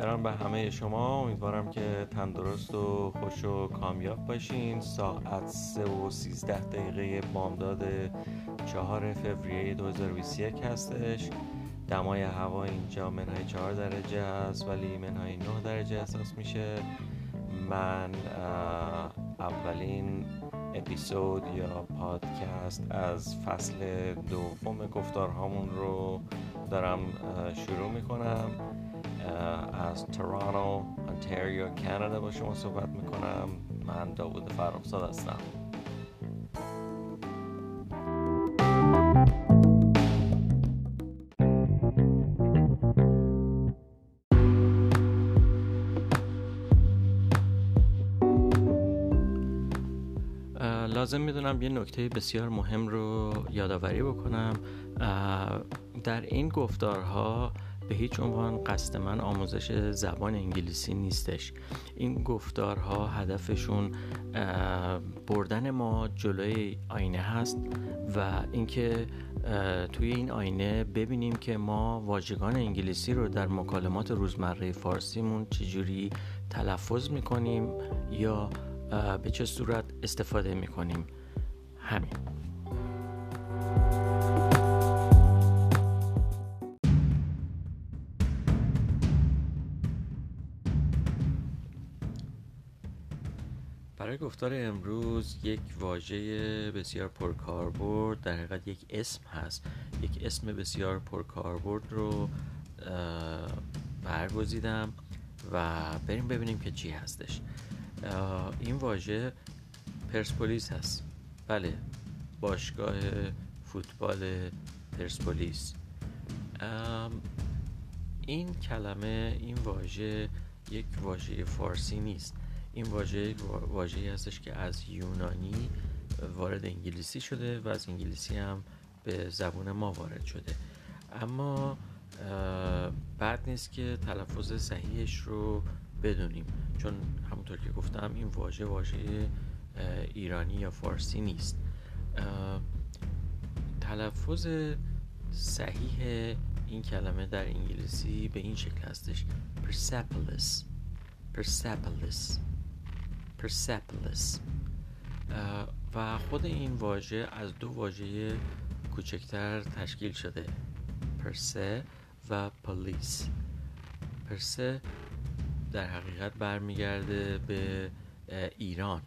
بیکران به همه شما. امیدوارم که تندرست و خوش و کامیاب باشین. ساعت 3 و 13 دقیقه بامداد 4 فوریه 2021 هستش. دمای هوا اینجا منهای 4 درجه است ولی منهای 9 درجه احساس میشه. من اولین اپیزود یا پادکست از فصل دوم گفتارهامون رو دارم شروع می‌کنم. از تورانو انتریو کانادا با شما صحبت می‌کنم. من داوود فرخزاد هستم. لازم می‌دونم یه نکته بسیار مهم رو یادآوری بکنم. در این گفتارها به هیچ عنوان قصد من آموزش زبان انگلیسی نیستش. این گفتارها هدفشون بردن ما جلوی آینه هست و اینکه توی این آینه ببینیم که ما واژگان انگلیسی رو در مکالمات روزمره فارسیمون چجوری تلفظ می‌کنیم یا به چه صورت استفاده می‌کنیم. همین. برای گفتار امروز یک واژه بسیار پرکاربرد در حقیقت یک اسم هست. یک اسم بسیار پرکاربرد رو برگزیدم و بریم ببینیم که چی هستش. این واژه پرسپولیس هست. بله باشگاه فوتبال پرسپولیس. این کلمه این واژه یک واژه فارسی نیست. این واژه واژه‌ای هستش که از یونانی وارد انگلیسی شده و از انگلیسی هم به زبون ما وارد شده. اما بعد نیست که تلفظ صحیحش رو بدونیم. چون همونطور که گفتم این واژه واژه ایرانی یا فارسی نیست. تلفظ صحیح این کلمه در انگلیسی به این شکل هستش. Persepolis. Persepolis. Persepolis. و خود این واژه از دو واژه کوچکتر تشکیل شده. پرسه و پلیس پرسه در حقیقت برمیگرده به ایران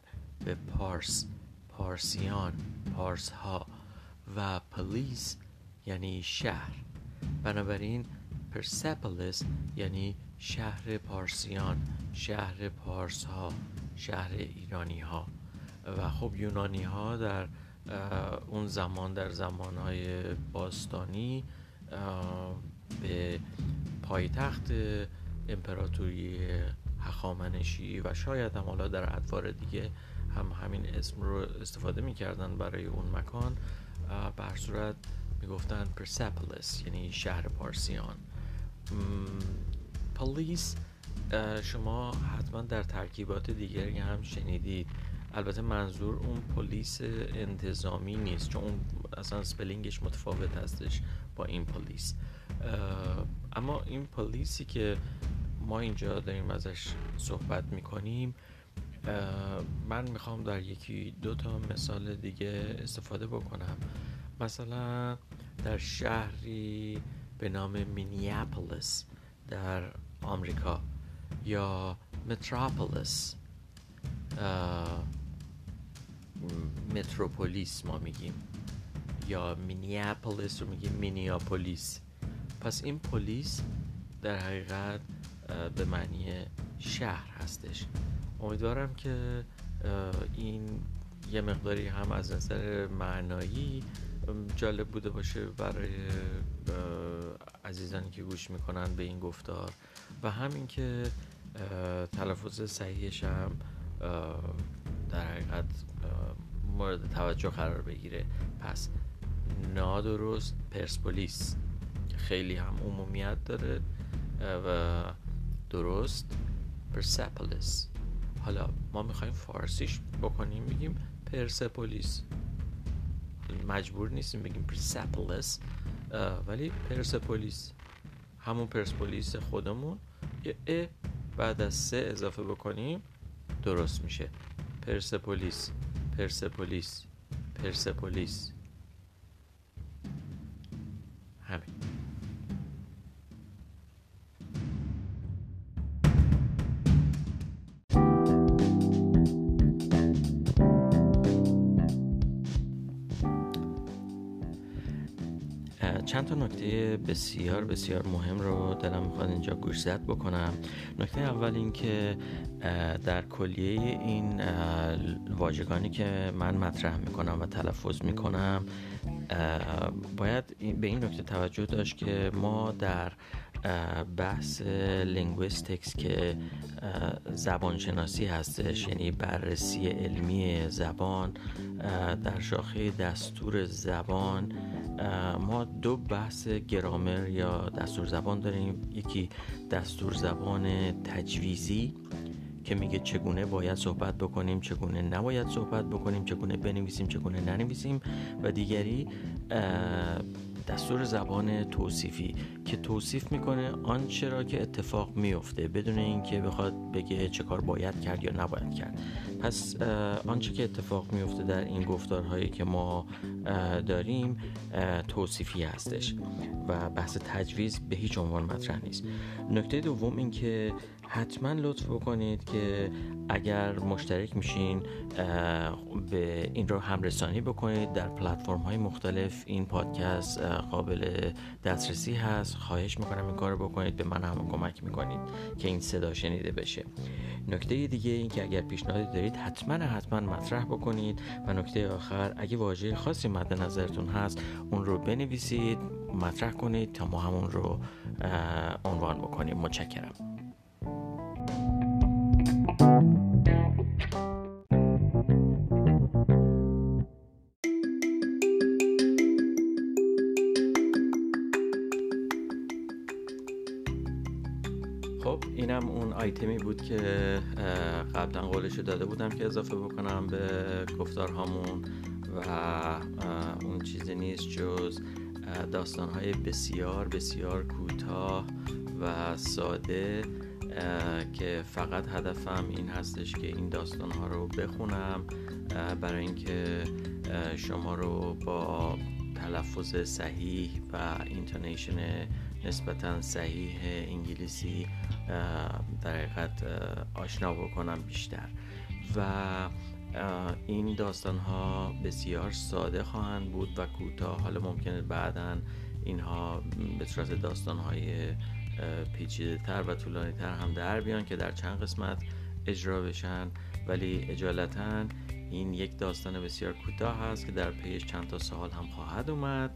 به پارس پارسیان پارس ها و پلیس یعنی شهر. بنابراین پرسپولیس یعنی شهر پارسیان شهر پارس ها شهر ایرانی ها و خب یونانی ها در اون زمان در زمان های باستانی به پایتخت امپراتوری هخامنشی و شاید هم حالا در ادوار دیگه هم همین اسم رو استفاده می‌کردن برای اون مکان بر صورت می‌گفتن پرسپولیس یعنی شهر پارسیان. پلیس شما حتما در ترکیبات دیگری هم شنیدید. البته منظور اون پلیس انتظامی نیست چون اون اصلا spelling ش متفاوت هستش با این پلیس. اما این پلیسی که ما اینجا داریم ازش صحبت می‌کنیم من می‌خوام در یکی دو تا مثال دیگه استفاده بکنم. مثلا در شهری به نام مینیاپولیس در آمریکا. یا متروپولیس متروپولیس ما میگیم یا مینیاپولیس رو میگیم مینیاپولیس. پس این پلیس در حقیقت به معنی شهر هستش. امیدوارم که این یه مقداری هم از نظر معنایی جالب بوده باشه برای عزیزانی که گوش می‌کنن به این گفتار. و همین که تلفظ صحیحش هم در حقیقت مورد توجه قرار بگیره. پس نادرست پرسپولیس. خیلی هم عمومیت داره و درست پرسپولیس. حالا ما می‌خوایم فارسیش بکنیم بگیم پرسپولیس. مجبور نیستیم بگیم پرسپولیس ولی پرسپولیس. همون پرسپولیس خودمون. یه بعد از سه اضافه بکنیم درست میشه. پرسپولیس پرسپولیس پرسپولیس. چند تا نکته بسیار بسیار مهم رو دلم می‌خواد اینجا گوشزد بکنم. نکته اول این که در کلیه این واژگانی که من مطرح می‌کنم و تلفظ می‌کنم باید به این نکته توجه داشت که ما در بحث linguistics که زبانشناسی هستش یعنی بررسی علمی زبان در شاخه دستور زبان. ما دو بحث گرامر یا دستور زبان داریم. یکی دستور زبان تجویزی که میگه چگونه باید صحبت بکنیم چگونه نباید صحبت بکنیم چگونه بنویسیم چگونه ننویسیم و دیگری دستور زبان توصیفی که توصیف می‌کنه آنچه را که اتفاق میفته بدون اینکه بخواد بگه چه کار باید کرد یا نباید کرد. پس آنچه که اتفاق میفته در این گفتارهایی که ما داریم توصیفی هستش و بحث تجویز به هیچ عنوان مطرح نیست. نکته دوم این که حتما لطف بکنید که اگر مشترک میشین به این رو همرسانی بکنید. در پلتفرم های مختلف این پادکست قابل دسترسی هست. خواهش می‌کنم این کار بکنید. به من هم کمک می‌کنید که این صدا شنیده بشه. نکته دیگه این که اگر پیشنهادی دارید حتما حتما مطرح بکنید. و نکته آخر اگه واژه خاصی مد نظرتون هست اون رو بنویسید مطرح کنید تا ما همون رو عنوان بکنیم. متشکرم. اینم اون آیتمی بود که قبلا قولش داده بودم که اضافه بکنم به گفتارهامون و اون چیزی نیست جز داستانهای بسیار بسیار کوتاه و ساده که فقط هدفم این هستش که این داستان ها رو بخونم برای اینکه شما رو با تلفظ صحیح و اینتونیشن نسبتا صحیح انگلیسی در حقیقت آشنا بکنم بیشتر. و این داستان ها بسیار ساده خواهند بود و کوتاه. حالا ممکنه بعدا اینها به صورت داستان های پیچیده تر و طولانی تر هم در بیان که در چند قسمت اجرا بشن. ولی اجالتا این یک داستان بسیار کوتاه هست که در پیش چند تا سال هم خواهد اومد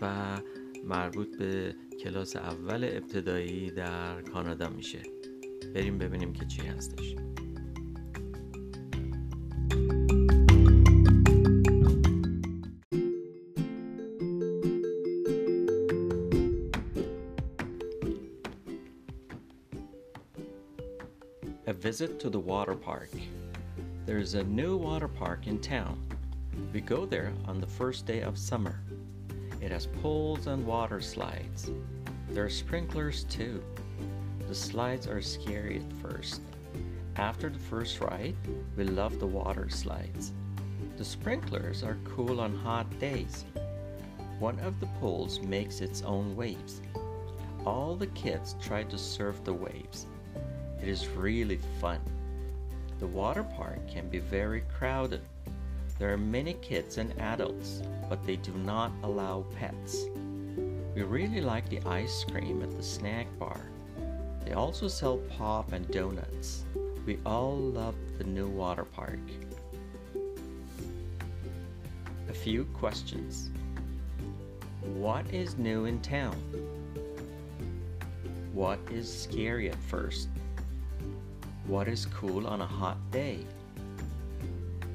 و مربوط به کلاس اول ابتدایی در کانادا میشه بریم ببینیم که چی هستش A visit to the water park. There is a new water park in town. We go there on the first day of summer. It has pools and water slides. There are sprinklers too. The slides are scary at first. After the first ride, we love the water slides. The sprinklers are cool on hot days. One of the pools makes its own waves. All the kids try to surf the waves. It is really fun. The water park can be very crowded. There are many kids and adults, but they do not allow pets. We really like the ice cream at the snack bar. They also sell pop and donuts. We all love the new water park. A few questions. What is new in town? What is scary at first? What is cool on a hot day?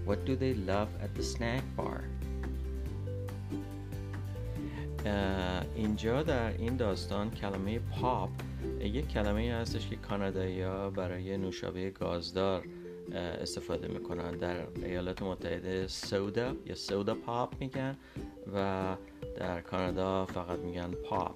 What do they love at the snack bar? اینجا در این داستان کلمه پاپ یک کلمه هستش که کانادایی ها برای نوشابه گازدار استفاده می‌کنن در ایالات متحده سودا یا سودا پاپ میگن و در کانادا فقط میگن پاپ